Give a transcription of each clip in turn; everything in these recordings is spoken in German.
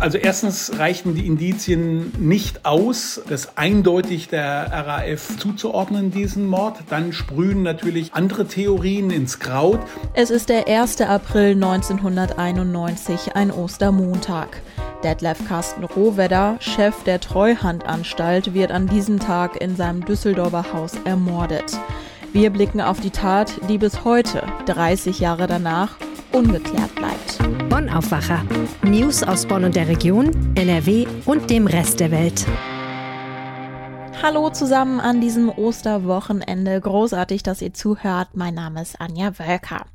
Also erstens reichten die Indizien nicht aus, das eindeutig der RAF zuzuordnen, diesen Mord. Dann sprühen natürlich andere Theorien ins Kraut. Es ist der 1. April 1991, ein Ostermontag. Detlef Carsten Rohwedder, Chef der Treuhandanstalt, wird an diesem Tag in seinem Düsseldorfer Haus ermordet. Wir blicken auf die Tat, die bis heute, 30 Jahre danach, ungeklärt bleibt. Bonn Aufwacher. News aus Bonn und der Region, NRW und dem Rest der Welt. Hallo zusammen an diesem Osterwochenende. Großartig, dass ihr zuhört. Mein Name ist Anja Wölker.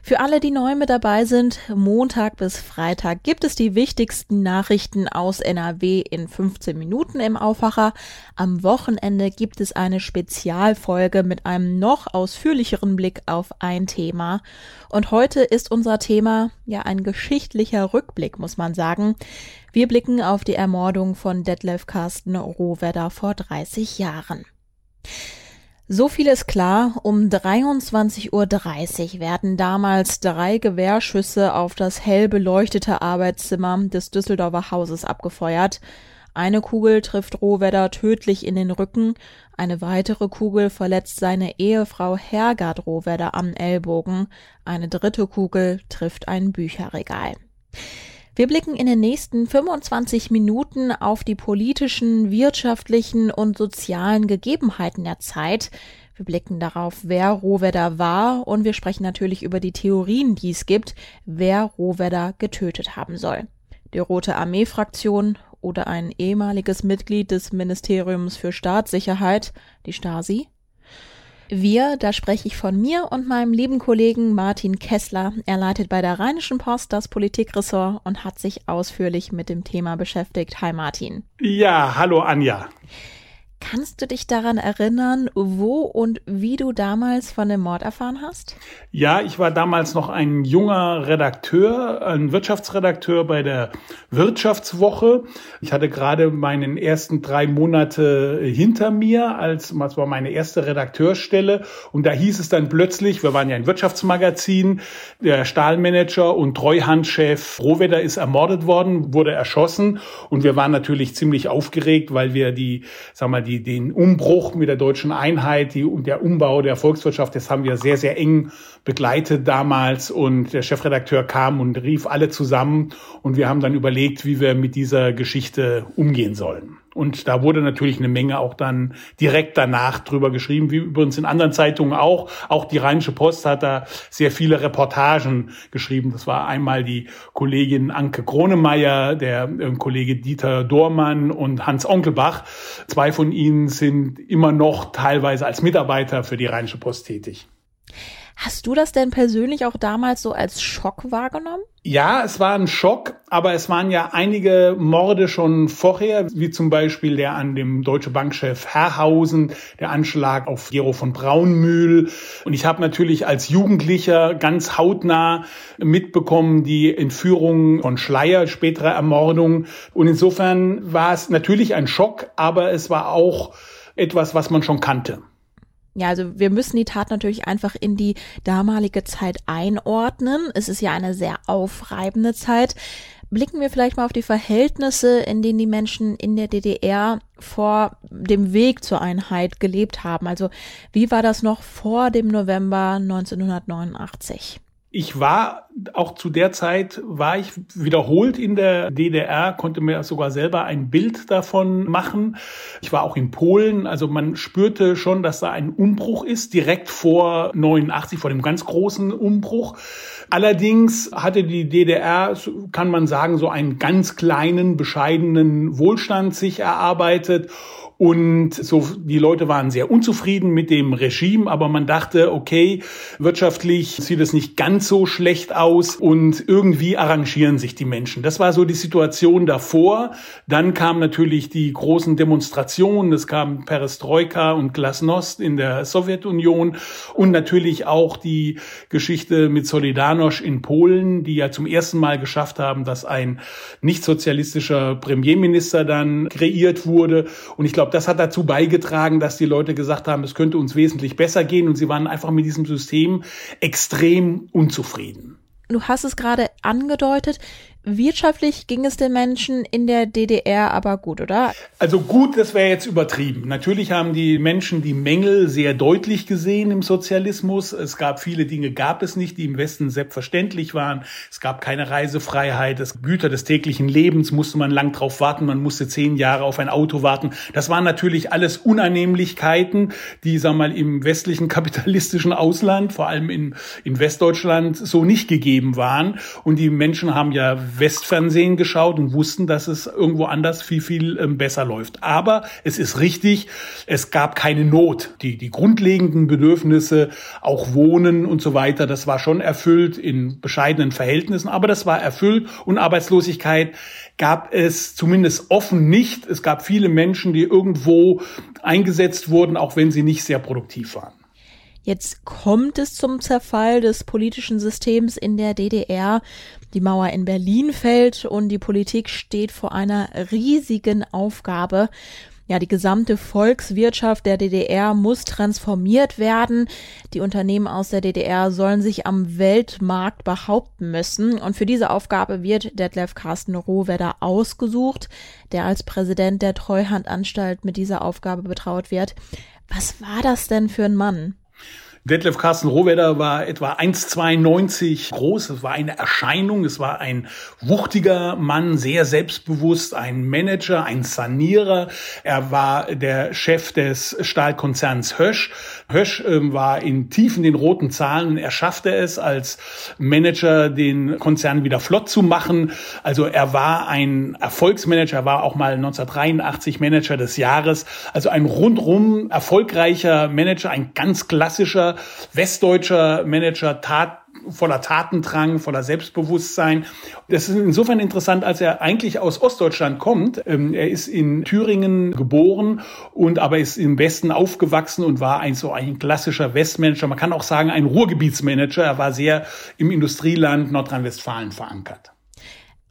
Für alle, die neu mit dabei sind, Montag bis Freitag gibt es die wichtigsten Nachrichten aus NRW in 15 Minuten im Aufwacher. Am Wochenende gibt es eine Spezialfolge mit einem noch ausführlicheren Blick auf ein Thema. Und heute ist unser Thema ja ein geschichtlicher Rückblick, muss man sagen. Wir blicken auf die Ermordung von Detlef Carsten Rohwedder vor 30 Jahren. So viel ist klar, um 23.30 Uhr werden damals drei Gewehrschüsse auf das hell beleuchtete Arbeitszimmer des Düsseldorfer Hauses abgefeuert. Eine Kugel trifft Rohwedder tödlich in den Rücken, eine weitere Kugel verletzt seine Ehefrau Hergard Rohwedder am Ellbogen, eine dritte Kugel trifft ein Bücherregal. Wir blicken in den nächsten 25 Minuten auf die politischen, wirtschaftlichen und sozialen Gegebenheiten der Zeit. Wir blicken darauf, wer Rohwedder war und wir sprechen natürlich über die Theorien, die es gibt, wer Rohwedder getötet haben soll. Die Rote Armee-Fraktion oder ein ehemaliges Mitglied des Ministeriums für Staatssicherheit, die Stasi? Wir, da spreche ich von mir und meinem lieben Kollegen Martin Kessler. Er leitet bei der Rheinischen Post das Politikressort und hat sich ausführlich mit dem Thema beschäftigt. Hi Martin. Ja, hallo Anja. Kannst du dich daran erinnern, wo und wie du damals von dem Mord erfahren hast? Ja, ich war damals noch ein junger Redakteur, ein Wirtschaftsredakteur bei der Wirtschaftswoche. Ich hatte gerade meinen ersten drei Monate hinter mir, als das war meine erste Redakteurstelle. Und da hieß es dann plötzlich, wir waren ja ein Wirtschaftsmagazin, der Stahlmanager und Treuhandchef Rohwedder ist ermordet worden, wurde erschossen. Und wir waren natürlich ziemlich aufgeregt, weil wir die, sag mal, die, den Umbruch mit der deutschen Einheit, die, der Umbau der Volkswirtschaft, das haben wir sehr, sehr eng begleitet damals. Und der Chefredakteur kam und rief alle zusammen. Und wir haben dann überlegt, wie wir mit dieser Geschichte umgehen sollen. Und da wurde natürlich eine Menge auch dann direkt danach drüber geschrieben, wie übrigens in anderen Zeitungen auch. Auch die Rheinische Post hat da sehr viele Reportagen geschrieben. Das war einmal die Kollegin Anke Kronemeyer, der äh, Kollege Dieter Dormann und Hans Onkelbach. Zwei von ihnen sind immer noch teilweise als Mitarbeiter für die Rheinische Post tätig. Hast du das denn persönlich auch damals so als Schock wahrgenommen? Ja, es war ein Schock, aber es waren ja einige Morde schon vorher, wie zum Beispiel der an dem Deutsche Bankchef Herrhausen, der Anschlag auf Gero von Braunmühl. Und ich habe natürlich als Jugendlicher ganz hautnah mitbekommen die Entführung von Schleier, spätere Ermordung. Und insofern war es natürlich ein Schock, aber es war auch etwas, was man schon kannte. Ja, also wir müssen die Tat natürlich einfach in die damalige Zeit einordnen. Es ist ja eine sehr aufreibende Zeit. Blicken wir vielleicht mal auf die Verhältnisse, in denen die Menschen in der DDR vor dem Weg zur Einheit gelebt haben. Also wie war das noch vor dem November 1989? Ich war auch zu der Zeit, war ich wiederholt in der DDR, konnte mir sogar selber ein Bild davon machen. Ich war auch in Polen, also man spürte schon, dass da ein Umbruch ist, direkt vor 89, vor dem ganz großen Umbruch. Allerdings hatte die DDR, kann man sagen, so einen ganz kleinen, bescheidenen Wohlstand sich erarbeitet und so, die Leute waren sehr unzufrieden mit dem Regime, aber man dachte, okay, wirtschaftlich sieht es nicht ganz so schlecht aus und irgendwie arrangieren sich die Menschen. Das war so die Situation davor. Dann kamen natürlich die großen Demonstrationen. Es kam Perestroika und Glasnost in der Sowjetunion und natürlich auch die Geschichte mit Solidarność in Polen, die ja zum ersten Mal geschafft haben, dass ein nicht sozialistischer Premierminister dann kreiert wurde. Und ich glaube, das hat dazu beigetragen, dass die Leute gesagt haben, es könnte uns wesentlich besser gehen und sie waren einfach mit diesem System extrem unzufrieden. Du hast es gerade angedeutet. Wirtschaftlich ging es den Menschen in der DDR aber gut, oder? Also gut, das wäre jetzt übertrieben. Natürlich haben die Menschen die Mängel sehr deutlich gesehen im Sozialismus. Es gab viele Dinge, gab es nicht, die im Westen selbstverständlich waren. Es gab keine Reisefreiheit. Das Güter des täglichen Lebens musste man lang drauf warten. Man musste zehn Jahre auf ein Auto warten. Das waren natürlich alles Unannehmlichkeiten, die, sag mal, im westlichen kapitalistischen Ausland, vor allem in, in Westdeutschland, so nicht gegeben waren. Und die Menschen haben ja Westfernsehen geschaut und wussten, dass es irgendwo anders viel, viel ähm, besser läuft. Aber es ist richtig, es gab keine Not. Die, die grundlegenden Bedürfnisse, auch Wohnen und so weiter, das war schon erfüllt in bescheidenen Verhältnissen, aber das war erfüllt und Arbeitslosigkeit gab es zumindest offen nicht. Es gab viele Menschen, die irgendwo eingesetzt wurden, auch wenn sie nicht sehr produktiv waren. Jetzt kommt es zum Zerfall des politischen Systems in der DDR. Die Mauer in Berlin fällt und die Politik steht vor einer riesigen Aufgabe. Ja, die gesamte Volkswirtschaft der DDR muss transformiert werden. Die Unternehmen aus der DDR sollen sich am Weltmarkt behaupten müssen. Und für diese Aufgabe wird Detlef Carsten Rohwedder ausgesucht, der als Präsident der Treuhandanstalt mit dieser Aufgabe betraut wird. Was war das denn für ein Mann? Detlef Carsten Rohwedder war etwa 1,92 groß. Es war eine Erscheinung. Es war ein wuchtiger Mann, sehr selbstbewusst, ein Manager, ein Sanierer. Er war der Chef des Stahlkonzerns Hösch. Hösch äh, war in tiefen den roten Zahlen. Er schaffte es als Manager, den Konzern wieder flott zu machen. Also er war ein Erfolgsmanager. Er war auch mal 1983 Manager des Jahres. Also ein rundrum erfolgreicher Manager, ein ganz klassischer westdeutscher Manager, tat voller Tatendrang, voller Selbstbewusstsein. Das ist insofern interessant, als er eigentlich aus Ostdeutschland kommt. Ähm, er ist in Thüringen geboren und aber ist im Westen aufgewachsen und war ein so ein klassischer Westmanager. Man kann auch sagen, ein Ruhrgebietsmanager. Er war sehr im Industrieland Nordrhein-Westfalen verankert.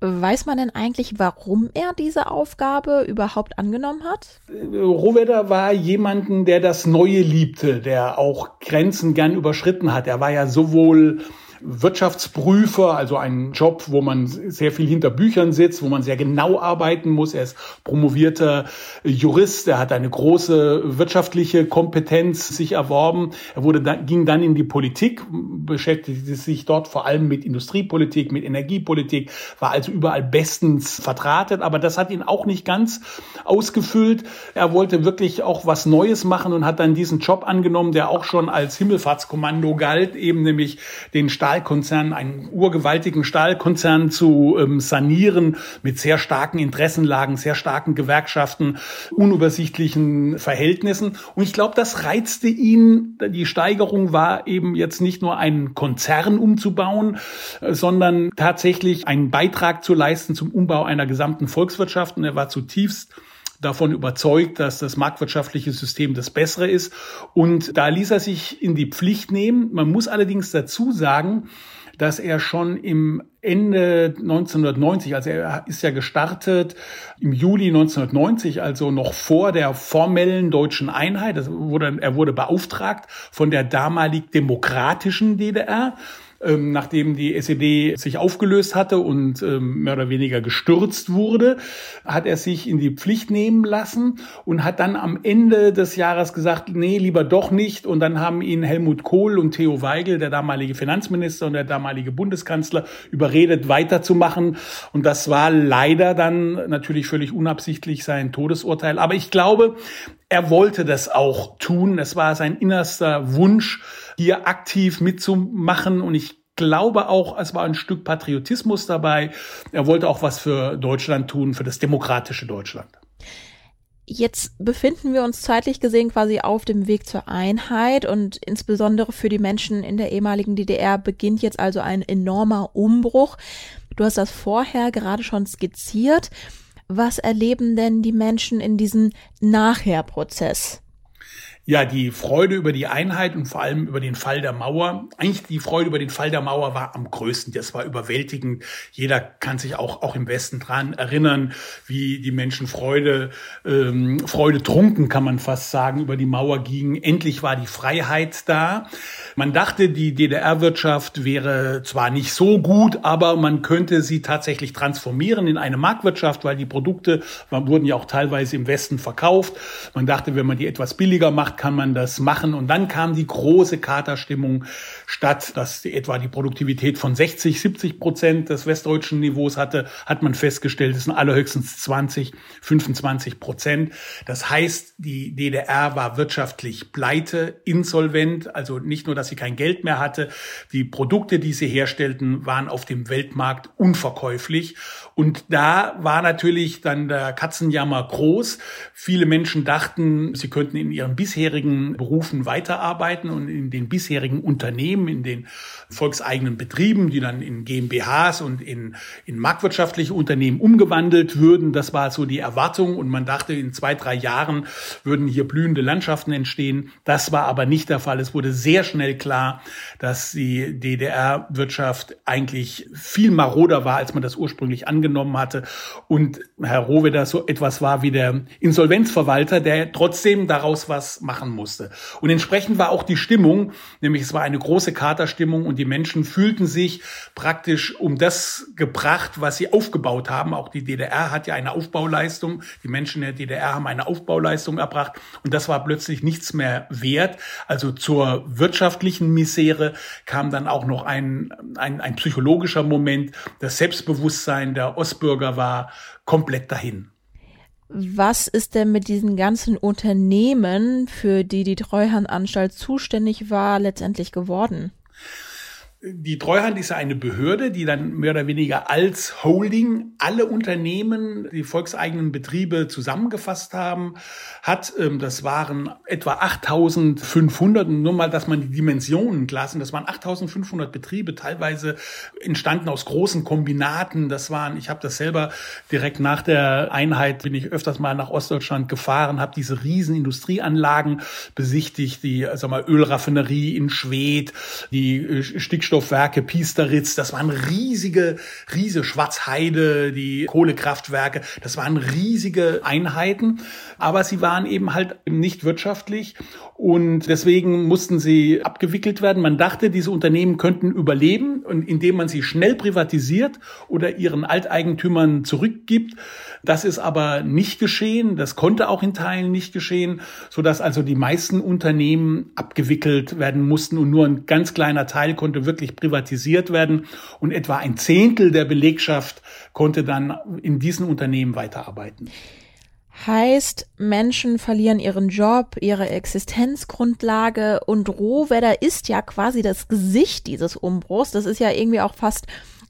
Weiß man denn eigentlich, warum er diese Aufgabe überhaupt angenommen hat? Rohwedder war jemanden, der das Neue liebte, der auch Grenzen gern überschritten hat. Er war ja sowohl Wirtschaftsprüfer, also ein Job, wo man sehr viel hinter Büchern sitzt, wo man sehr genau arbeiten muss. Er ist promovierter Jurist, er hat eine große wirtschaftliche Kompetenz sich erworben. Er wurde dann, ging dann in die Politik, beschäftigte sich dort vor allem mit Industriepolitik, mit Energiepolitik, war also überall bestens vertratet, aber das hat ihn auch nicht ganz ausgefüllt. Er wollte wirklich auch was Neues machen und hat dann diesen Job angenommen, der auch schon als Himmelfahrtskommando galt, eben nämlich den Stahl Stahlkonzern, einen urgewaltigen Stahlkonzern zu ähm, sanieren mit sehr starken Interessenlagen, sehr starken Gewerkschaften, unübersichtlichen Verhältnissen. Und ich glaube, das reizte ihn. Die Steigerung war eben jetzt nicht nur einen Konzern umzubauen, äh, sondern tatsächlich einen Beitrag zu leisten zum Umbau einer gesamten Volkswirtschaft. Und er war zutiefst davon überzeugt, dass das marktwirtschaftliche System das bessere ist. Und da ließ er sich in die Pflicht nehmen. Man muss allerdings dazu sagen, dass er schon im Ende 1990, also er ist ja gestartet im Juli 1990, also noch vor der formellen deutschen Einheit. Wurde, er wurde beauftragt von der damalig demokratischen DDR ähm, nachdem die SED sich aufgelöst hatte und ähm, mehr oder weniger gestürzt wurde, hat er sich in die Pflicht nehmen lassen und hat dann am Ende des Jahres gesagt, nee, lieber doch nicht. Und dann haben ihn Helmut Kohl und Theo Weigel, der damalige Finanzminister und der damalige Bundeskanzler, überredet, weiterzumachen. Und das war leider dann natürlich völlig unabsichtlich sein Todesurteil. Aber ich glaube, er wollte das auch tun. Es war sein innerster Wunsch, hier aktiv mitzumachen. Und ich glaube auch, es war ein Stück Patriotismus dabei. Er wollte auch was für Deutschland tun, für das demokratische Deutschland. Jetzt befinden wir uns zeitlich gesehen quasi auf dem Weg zur Einheit und insbesondere für die Menschen in der ehemaligen DDR beginnt jetzt also ein enormer Umbruch. Du hast das vorher gerade schon skizziert. Was erleben denn die Menschen in diesem Nachherprozess? Ja, die Freude über die Einheit und vor allem über den Fall der Mauer, eigentlich die Freude über den Fall der Mauer war am größten. Das war überwältigend. Jeder kann sich auch, auch im Westen dran erinnern, wie die Menschen Freude, ähm, Freude trunken, kann man fast sagen, über die Mauer gingen. Endlich war die Freiheit da. Man dachte, die DDR-Wirtschaft wäre zwar nicht so gut, aber man könnte sie tatsächlich transformieren in eine Marktwirtschaft, weil die Produkte wurden ja auch teilweise im Westen verkauft. Man dachte, wenn man die etwas billiger macht, kann man das machen. Und dann kam die große Katerstimmung statt, dass etwa die Produktivität von 60, 70 Prozent des westdeutschen Niveaus hatte, hat man festgestellt, es sind allerhöchstens 20, 25 Prozent. Das heißt, die DDR war wirtschaftlich pleite, insolvent, also nicht nur, dass sie kein Geld mehr hatte, die Produkte, die sie herstellten, waren auf dem Weltmarkt unverkäuflich. Und da war natürlich dann der Katzenjammer groß. Viele Menschen dachten, sie könnten in ihren bisherigen Berufen weiterarbeiten und in den bisherigen Unternehmen, in den volkseigenen Betrieben, die dann in GmbHs und in, in marktwirtschaftliche Unternehmen umgewandelt würden. Das war so die Erwartung und man dachte, in zwei, drei Jahren würden hier blühende Landschaften entstehen. Das war aber nicht der Fall. Es wurde sehr schnell klar, dass die DDR-Wirtschaft eigentlich viel maroder war, als man das ursprünglich angenommen hatte. Und Herr Rohweder so etwas war wie der Insolvenzverwalter, der trotzdem daraus was machen musste. Und entsprechend war auch die Stimmung, nämlich es war eine große Katerstimmung und die Menschen fühlten sich praktisch um das gebracht, was sie aufgebaut haben. Auch die DDR hat ja eine Aufbauleistung. Die Menschen der DDR haben eine Aufbauleistung erbracht und das war plötzlich nichts mehr wert. Also zur wirtschaftlichen Misere kam dann auch noch ein, ein, ein psychologischer Moment. Das Selbstbewusstsein der Ostbürger war komplett dahin. Was ist denn mit diesen ganzen Unternehmen, für die die Treuhandanstalt zuständig war, letztendlich geworden? Die Treuhand ist ja eine Behörde, die dann mehr oder weniger als Holding alle Unternehmen, die volkseigenen Betriebe zusammengefasst haben, hat. Ähm, das waren etwa 8500, nur mal, dass man die Dimensionen klassen, das waren 8500 Betriebe, teilweise entstanden aus großen Kombinaten. Das waren, ich habe das selber direkt nach der Einheit, bin ich öfters mal nach Ostdeutschland gefahren, habe diese riesen Industrieanlagen besichtigt, die sag mal, Ölraffinerie in Schwedt, die äh, Stickstoff Wasserstoffwerke, Piesteritz, das waren riesige, riesige Schwarzheide, die Kohlekraftwerke, das waren riesige Einheiten, aber sie waren eben halt nicht wirtschaftlich und deswegen mussten sie abgewickelt werden. Man dachte, diese Unternehmen könnten überleben indem man sie schnell privatisiert oder ihren Alteigentümern zurückgibt. Das ist aber nicht geschehen. Das konnte auch in Teilen nicht geschehen, so dass also die meisten Unternehmen abgewickelt werden mussten und nur ein ganz kleiner Teil konnte wirklich privatisiert werden und etwa ein Zehntel der Belegschaft konnte dann in diesen Unternehmen weiterarbeiten. Heißt, Menschen verlieren ihren Job, ihre Existenzgrundlage und Rohwedder ist ja quasi das Gesicht dieses Umbruchs. Das ist ja irgendwie auch fast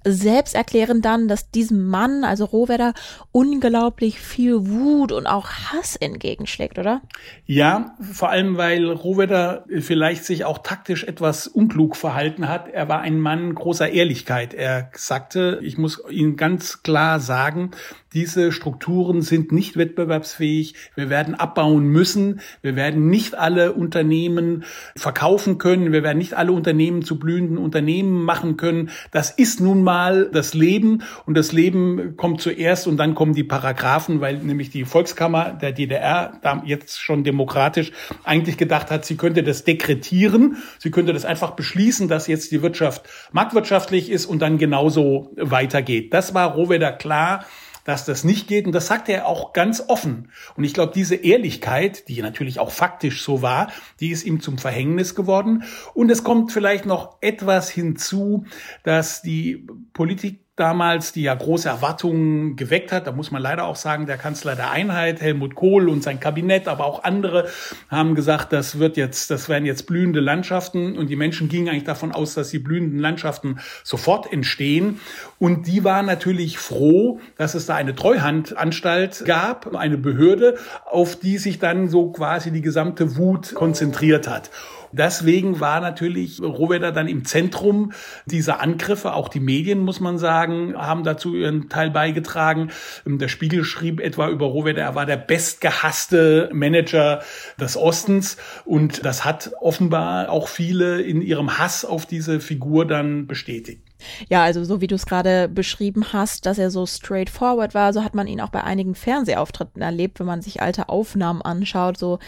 selbst erklären dann, dass diesem Mann, also Rohwedder, unglaublich viel Wut und auch Hass entgegenschlägt, oder? Ja, vor allem, weil Rohwedder vielleicht sich auch taktisch etwas unklug verhalten hat. Er war ein Mann großer Ehrlichkeit. Er sagte, ich muss Ihnen ganz klar sagen, diese Strukturen sind nicht wettbewerbsfähig. Wir werden abbauen müssen. Wir werden nicht alle Unternehmen verkaufen können. Wir werden nicht alle Unternehmen zu blühenden Unternehmen machen können. Das ist nun mal das Leben und das Leben kommt zuerst und dann kommen die Paragraphen, weil nämlich die Volkskammer der DDR, jetzt schon demokratisch, eigentlich gedacht hat, sie könnte das dekretieren. Sie könnte das einfach beschließen, dass jetzt die Wirtschaft marktwirtschaftlich ist und dann genauso weitergeht. Das war Rohwedder klar dass das nicht geht. Und das sagt er auch ganz offen. Und ich glaube, diese Ehrlichkeit, die natürlich auch faktisch so war, die ist ihm zum Verhängnis geworden. Und es kommt vielleicht noch etwas hinzu, dass die Politik damals, die ja große Erwartungen geweckt hat. Da muss man leider auch sagen, der Kanzler der Einheit, Helmut Kohl und sein Kabinett, aber auch andere haben gesagt, das wird jetzt, das werden jetzt blühende Landschaften und die Menschen gingen eigentlich davon aus, dass die blühenden Landschaften sofort entstehen. Und die waren natürlich froh, dass es da eine Treuhandanstalt gab, eine Behörde, auf die sich dann so quasi die gesamte Wut konzentriert hat. Deswegen war natürlich Rohwedder dann im Zentrum dieser Angriffe. Auch die Medien, muss man sagen, haben dazu ihren Teil beigetragen. Der Spiegel schrieb etwa über Rohwedder, er war der bestgehasste Manager des Ostens. Und das hat offenbar auch viele in ihrem Hass auf diese Figur dann bestätigt. Ja, also so wie du es gerade beschrieben hast, dass er so straightforward war, so hat man ihn auch bei einigen Fernsehauftritten erlebt, wenn man sich alte Aufnahmen anschaut, so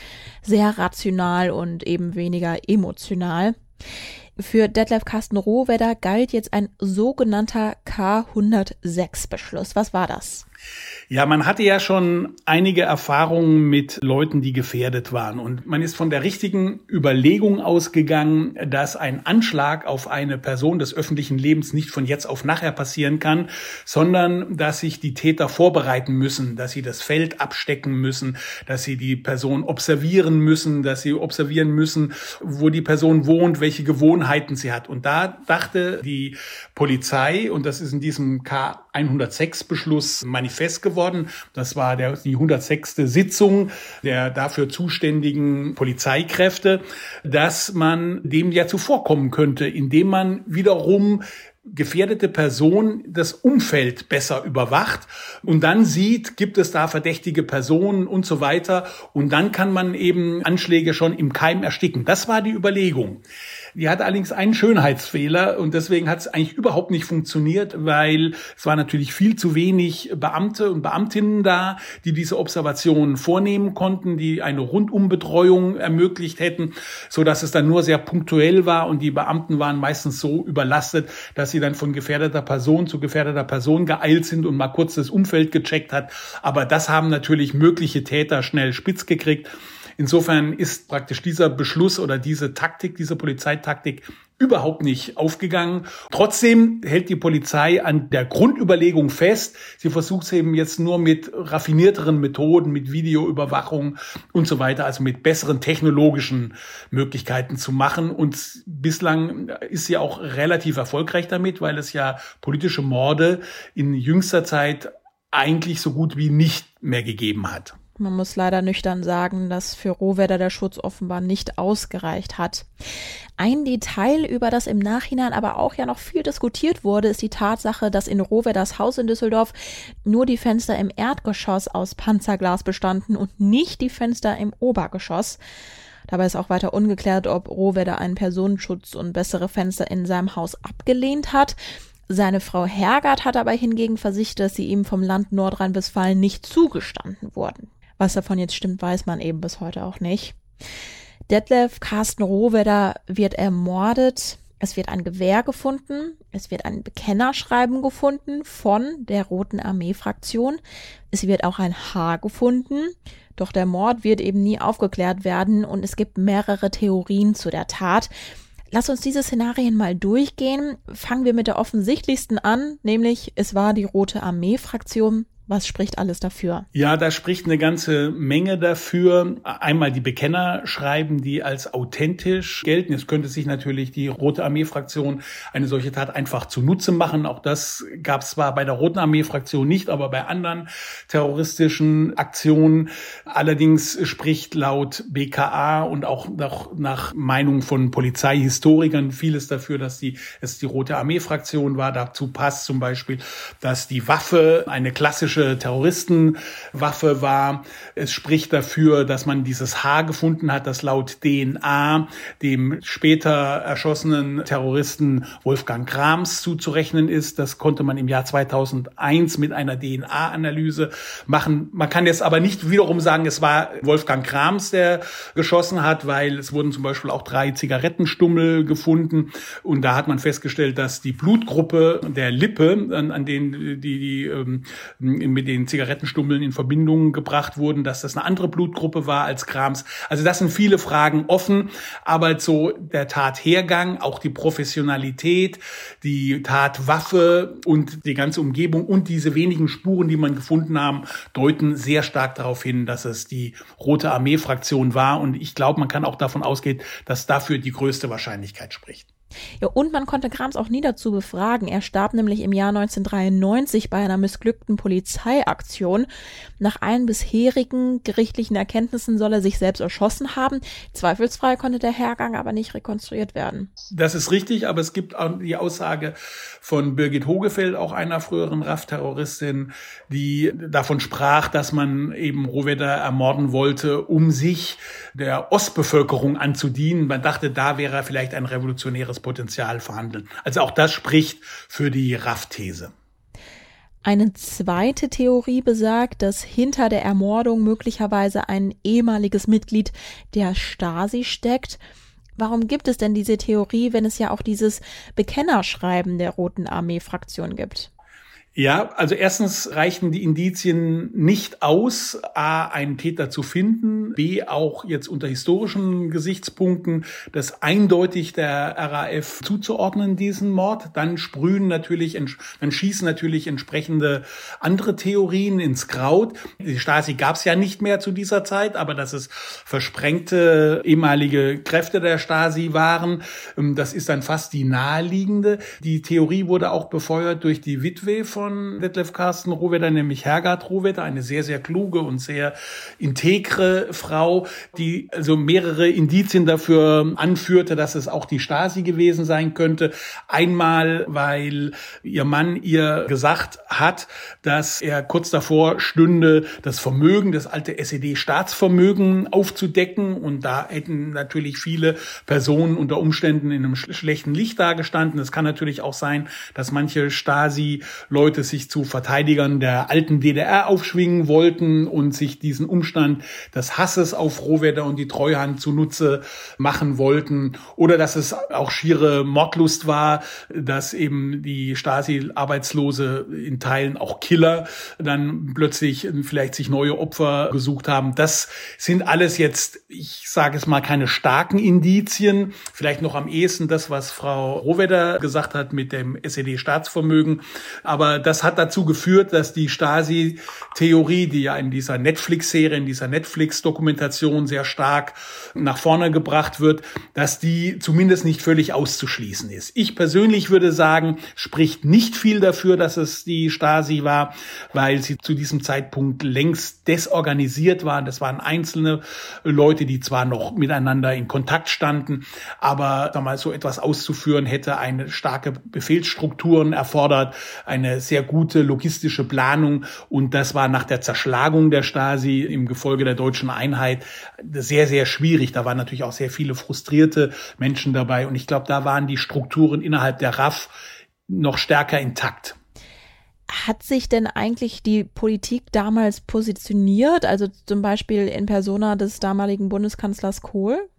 sehr rational und eben weniger emotional. Für Detlef Carsten Rohwedder galt jetzt ein sogenannter K106-Beschluss. Was war das? Ja, man hatte ja schon einige Erfahrungen mit Leuten, die gefährdet waren. Und man ist von der richtigen Überlegung ausgegangen, dass ein Anschlag auf eine Person des öffentlichen Lebens nicht von jetzt auf nachher passieren kann, sondern dass sich die Täter vorbereiten müssen, dass sie das Feld abstecken müssen, dass sie die Person observieren müssen, dass sie observieren müssen, wo die Person wohnt, welche Gewohnheiten sie hat. Und da dachte die Polizei, und das ist in diesem K106-Beschluss manifest geworden. Das war der, die 106. Sitzung der dafür zuständigen Polizeikräfte, dass man dem ja zuvorkommen könnte, indem man wiederum gefährdete Person das Umfeld besser überwacht und dann sieht, gibt es da verdächtige Personen und so weiter und dann kann man eben Anschläge schon im Keim ersticken. Das war die Überlegung. Die hatte allerdings einen Schönheitsfehler und deswegen hat es eigentlich überhaupt nicht funktioniert, weil es war natürlich viel zu wenig Beamte und Beamtinnen da, die diese Observationen vornehmen konnten, die eine Rundumbetreuung ermöglicht hätten, so dass es dann nur sehr punktuell war und die Beamten waren meistens so überlastet, dass sie dann von gefährdeter Person zu gefährdeter Person geeilt sind und mal kurz das Umfeld gecheckt hat. Aber das haben natürlich mögliche Täter schnell spitz gekriegt. Insofern ist praktisch dieser Beschluss oder diese Taktik, diese Polizeitaktik überhaupt nicht aufgegangen. Trotzdem hält die Polizei an der Grundüberlegung fest. Sie versucht es eben jetzt nur mit raffinierteren Methoden, mit Videoüberwachung und so weiter, also mit besseren technologischen Möglichkeiten zu machen. Und bislang ist sie auch relativ erfolgreich damit, weil es ja politische Morde in jüngster Zeit eigentlich so gut wie nicht mehr gegeben hat. Man muss leider nüchtern sagen, dass für Rohwedder der Schutz offenbar nicht ausgereicht hat. Ein Detail, über das im Nachhinein aber auch ja noch viel diskutiert wurde, ist die Tatsache, dass in Rohwedders Haus in Düsseldorf nur die Fenster im Erdgeschoss aus Panzerglas bestanden und nicht die Fenster im Obergeschoss. Dabei ist auch weiter ungeklärt, ob Rohwedder einen Personenschutz und bessere Fenster in seinem Haus abgelehnt hat. Seine Frau Hergard hat aber hingegen versichert, dass sie ihm vom Land Nordrhein-Westfalen nicht zugestanden wurden. Was davon jetzt stimmt, weiß man eben bis heute auch nicht. Detlef Carsten Rohwedder wird ermordet. Es wird ein Gewehr gefunden. Es wird ein Bekennerschreiben gefunden von der Roten Armee-Fraktion. Es wird auch ein Haar gefunden. Doch der Mord wird eben nie aufgeklärt werden und es gibt mehrere Theorien zu der Tat. Lass uns diese Szenarien mal durchgehen. Fangen wir mit der offensichtlichsten an, nämlich es war die Rote Armee-Fraktion, was spricht alles dafür? Ja, da spricht eine ganze Menge dafür. Einmal die Bekenner schreiben, die als authentisch gelten. Es könnte sich natürlich die Rote Armee-Fraktion eine solche Tat einfach zunutze machen. Auch das gab es zwar bei der Roten Armee-Fraktion nicht, aber bei anderen terroristischen Aktionen. Allerdings spricht laut BKA und auch nach, nach Meinung von Polizeihistorikern vieles dafür, dass die, es die Rote Armee-Fraktion war. Dazu passt zum Beispiel, dass die Waffe eine klassische klassische Terroristenwaffe war. Es spricht dafür, dass man dieses Haar gefunden hat, das laut DNA dem später erschossenen Terroristen Wolfgang Krams zuzurechnen ist. Das konnte man im Jahr 2001 mit einer DNA-Analyse machen. Man kann jetzt aber nicht wiederum sagen, es war Wolfgang Krams, der geschossen hat, weil es wurden zum Beispiel auch drei Zigarettenstummel gefunden und da hat man festgestellt, dass die Blutgruppe der Lippe, an, an denen die, die, die ähm, mit den Zigarettenstummeln in Verbindung gebracht wurden, dass das eine andere Blutgruppe war als Krams. Also das sind viele Fragen offen, aber so der Tathergang, auch die Professionalität, die Tatwaffe und die ganze Umgebung und diese wenigen Spuren, die man gefunden haben, deuten sehr stark darauf hin, dass es die Rote Armee-Fraktion war und ich glaube, man kann auch davon ausgehen, dass dafür die größte Wahrscheinlichkeit spricht. Ja, und man konnte Grams auch nie dazu befragen. Er starb nämlich im Jahr 1993 bei einer missglückten Polizeiaktion. Nach allen bisherigen gerichtlichen Erkenntnissen soll er sich selbst erschossen haben. Zweifelsfrei konnte der Hergang aber nicht rekonstruiert werden. Das ist richtig, aber es gibt auch die Aussage von Birgit Hogefeld, auch einer früheren RAF-Terroristin, die davon sprach, dass man eben Rohwedder ermorden wollte, um sich der Ostbevölkerung anzudienen. Man dachte, da wäre vielleicht ein revolutionäres Potenzial vorhanden. Also auch das spricht für die RAF-These. Eine zweite Theorie besagt, dass hinter der Ermordung möglicherweise ein ehemaliges Mitglied der Stasi steckt. Warum gibt es denn diese Theorie, wenn es ja auch dieses Bekennerschreiben der Roten Armee-Fraktion gibt? Ja, also erstens reichen die Indizien nicht aus, A, einen Täter zu finden, B, auch jetzt unter historischen Gesichtspunkten das eindeutig der RAF zuzuordnen, diesen Mord. Dann sprühen natürlich, dann schießen natürlich entsprechende andere Theorien ins Kraut. Die Stasi gab es ja nicht mehr zu dieser Zeit, aber dass es versprengte ehemalige Kräfte der Stasi waren, ähm, das ist dann fast die naheliegende. Die Theorie wurde auch befeuert durch die Witwe von von Detlef Carsten Rohwedder, nämlich Hergard Rohwedder, eine sehr, sehr kluge und sehr integre Frau, die also mehrere Indizien dafür anführte, dass es auch die Stasi gewesen sein könnte. Einmal, weil ihr Mann ihr gesagt hat, dass er kurz davor stünde, das Vermögen, das alte SED-Staatsvermögen aufzudecken. Und da hätten natürlich viele Personen unter Umständen in einem schlechten Licht dargestanden. Es kann natürlich auch sein, dass manche Stasi-Leute Leute sich zu Verteidigern der alten DDR aufschwingen wollten und sich diesen Umstand des Hasses auf Rohwedder und die Treuhand zunutze machen wollten. Oder dass es auch schiere Mordlust war, dass eben die Stasi-Arbeitslose in Teilen auch Killer dann plötzlich vielleicht sich neue Opfer gesucht haben. Das sind alles jetzt, ich sage es mal, keine starken Indizien. Vielleicht noch am ehesten das, was Frau Rohwedder gesagt hat mit dem SED-Staatsvermögen. Aber das hat dazu geführt, dass die Stasi-Theorie, die ja in dieser Netflix-Serie, in dieser Netflix-Dokumentation sehr stark nach vorne gebracht wird, dass die zumindest nicht völlig auszuschließen ist. Ich persönlich würde sagen, spricht nicht viel dafür, dass es die Stasi war, weil sie zu diesem Zeitpunkt längst desorganisiert waren. Das waren einzelne Leute, die zwar noch miteinander in Kontakt standen, aber mal, so etwas auszuführen hätte eine starke Befehlsstrukturen erfordert, eine sehr gute logistische Planung und das war nach der Zerschlagung der Stasi im Gefolge der deutschen Einheit sehr, sehr schwierig. Da waren natürlich auch sehr viele frustrierte Menschen dabei und ich glaube, da waren die Strukturen innerhalb der RAF noch stärker intakt. Hat sich denn eigentlich die Politik damals positioniert, also zum Beispiel in Persona des damaligen Bundeskanzlers Kohl?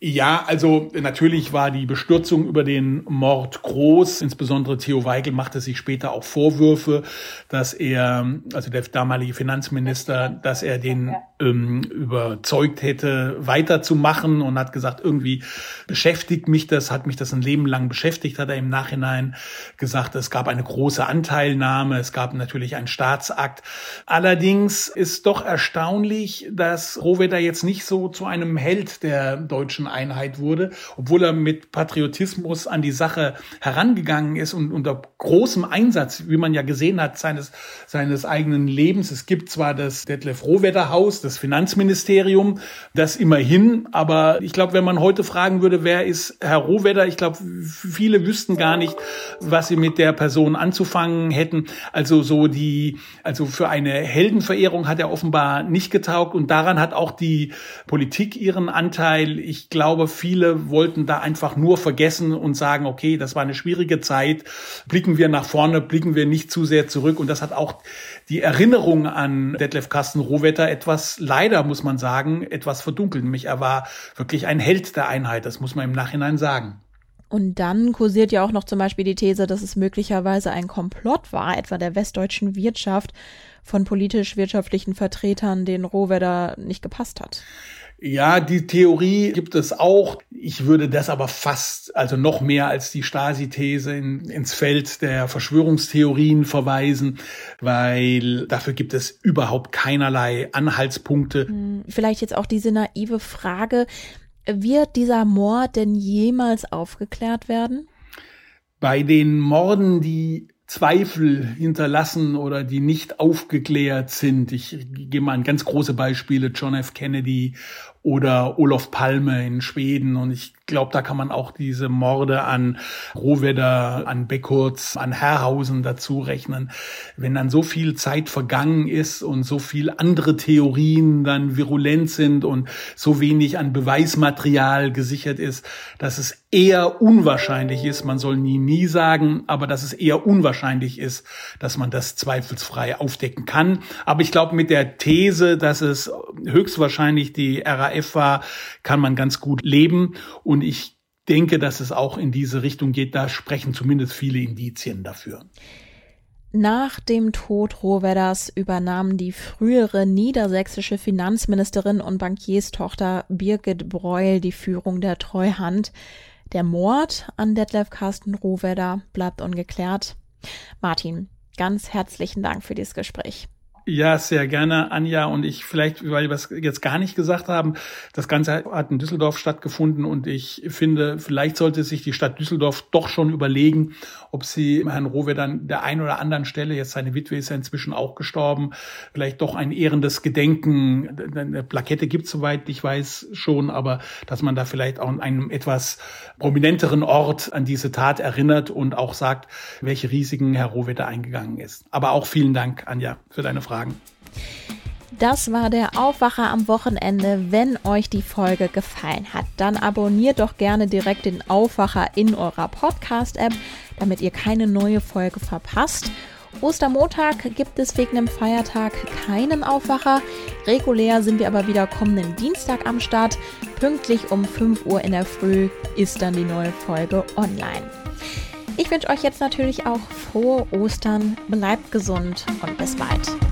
Ja, also natürlich war die Bestürzung über den Mord groß. Insbesondere Theo Weigel machte sich später auch Vorwürfe, dass er, also der damalige Finanzminister, dass er den ähm, überzeugt hätte, weiterzumachen und hat gesagt, irgendwie beschäftigt mich das, hat mich das ein Leben lang beschäftigt, hat er im Nachhinein gesagt. Es gab eine große Anteilnahme, es gab natürlich einen Staatsakt. Allerdings ist doch erstaunlich, dass Rohwedder jetzt nicht so zu einem Held der deutschen Einheit wurde, obwohl er mit Patriotismus an die Sache herangegangen ist und unter großem Einsatz, wie man ja gesehen hat, seines, seines eigenen Lebens. Es gibt zwar das Detlef Rohwetter Haus, das Finanzministerium, das immerhin, aber ich glaube, wenn man heute fragen würde, wer ist Herr Rohwetter, ich glaube, viele wüssten gar nicht, was sie mit der Person anzufangen hätten. Also so die, also für eine Heldenverehrung hat er offenbar nicht getaugt und daran hat auch die Politik ihren Anteil ich glaube, viele wollten da einfach nur vergessen und sagen, okay, das war eine schwierige Zeit, blicken wir nach vorne, blicken wir nicht zu sehr zurück. Und das hat auch die Erinnerung an Detlef Carsten Rohwetter etwas, leider muss man sagen, etwas verdunkelt. Nämlich er war wirklich ein Held der Einheit, das muss man im Nachhinein sagen. Und dann kursiert ja auch noch zum Beispiel die These, dass es möglicherweise ein Komplott war, etwa der westdeutschen Wirtschaft von politisch-wirtschaftlichen Vertretern, denen Rohwedder nicht gepasst hat. Ja, die Theorie gibt es auch. Ich würde das aber fast, also noch mehr als die Stasi-These in, ins Feld der Verschwörungstheorien verweisen, weil dafür gibt es überhaupt keinerlei Anhaltspunkte. Hm, vielleicht jetzt auch diese naive Frage, Wird dieser Mord denn jemals aufgeklärt werden? Bei den Morden, die Zweifel hinterlassen oder die nicht aufgeklärt sind. Ich gebe mal ein ganz große Beispiele, John F. Kennedy oder Olof Palme in Schweden. Und ich glaube, da kann man auch diese Morde an Rohwedder, an Beckurz, an Herrhausen dazu rechnen. Wenn dann so viel Zeit vergangen ist und so viel andere Theorien dann virulent sind und so wenig an Beweismaterial gesichert ist, dass es eher unwahrscheinlich ist, man soll nie, nie sagen, aber dass es eher unwahrscheinlich ist, dass man das zweifelsfrei aufdecken kann. Aber ich glaube, mit der These, dass es höchstwahrscheinlich die RAF war, kann man ganz gut leben. Und ich denke, dass es auch in diese Richtung geht. Da sprechen zumindest viele Indizien dafür. Nach dem Tod Rohwedders übernahm die frühere niedersächsische Finanzministerin und Bankierstochter Birgit Breuel die Führung der Treuhand. Der Mord an Detlef Carsten Rohwedder bleibt ungeklärt. Martin, ganz herzlichen Dank für dieses Gespräch. Ja, sehr gerne, Anja. Und ich vielleicht, weil wir es jetzt gar nicht gesagt haben, das Ganze hat in Düsseldorf stattgefunden und ich finde, vielleicht sollte sich die Stadt Düsseldorf doch schon überlegen, ob sie Herrn Rowe dann der einen oder anderen Stelle, jetzt seine Witwe ist ja inzwischen auch gestorben, vielleicht doch ein ehrendes Gedenken, eine Plakette gibt soweit, ich weiß schon, aber dass man da vielleicht auch an einem etwas prominenteren Ort an diese Tat erinnert und auch sagt, welche Risiken Herr Rowe da eingegangen ist. Aber auch vielen Dank, Anja, für deine Frage. Fragen. Das war der Aufwacher am Wochenende. Wenn euch die Folge gefallen hat, dann abonniert doch gerne direkt den Aufwacher in eurer Podcast-App, damit ihr keine neue Folge verpasst. Ostermontag gibt es wegen dem Feiertag keinen Aufwacher. Regulär sind wir aber wieder kommenden Dienstag am Start. Pünktlich um 5 Uhr in der Früh ist dann die neue Folge online. Ich wünsche euch jetzt natürlich auch frohe Ostern, bleibt gesund und bis bald.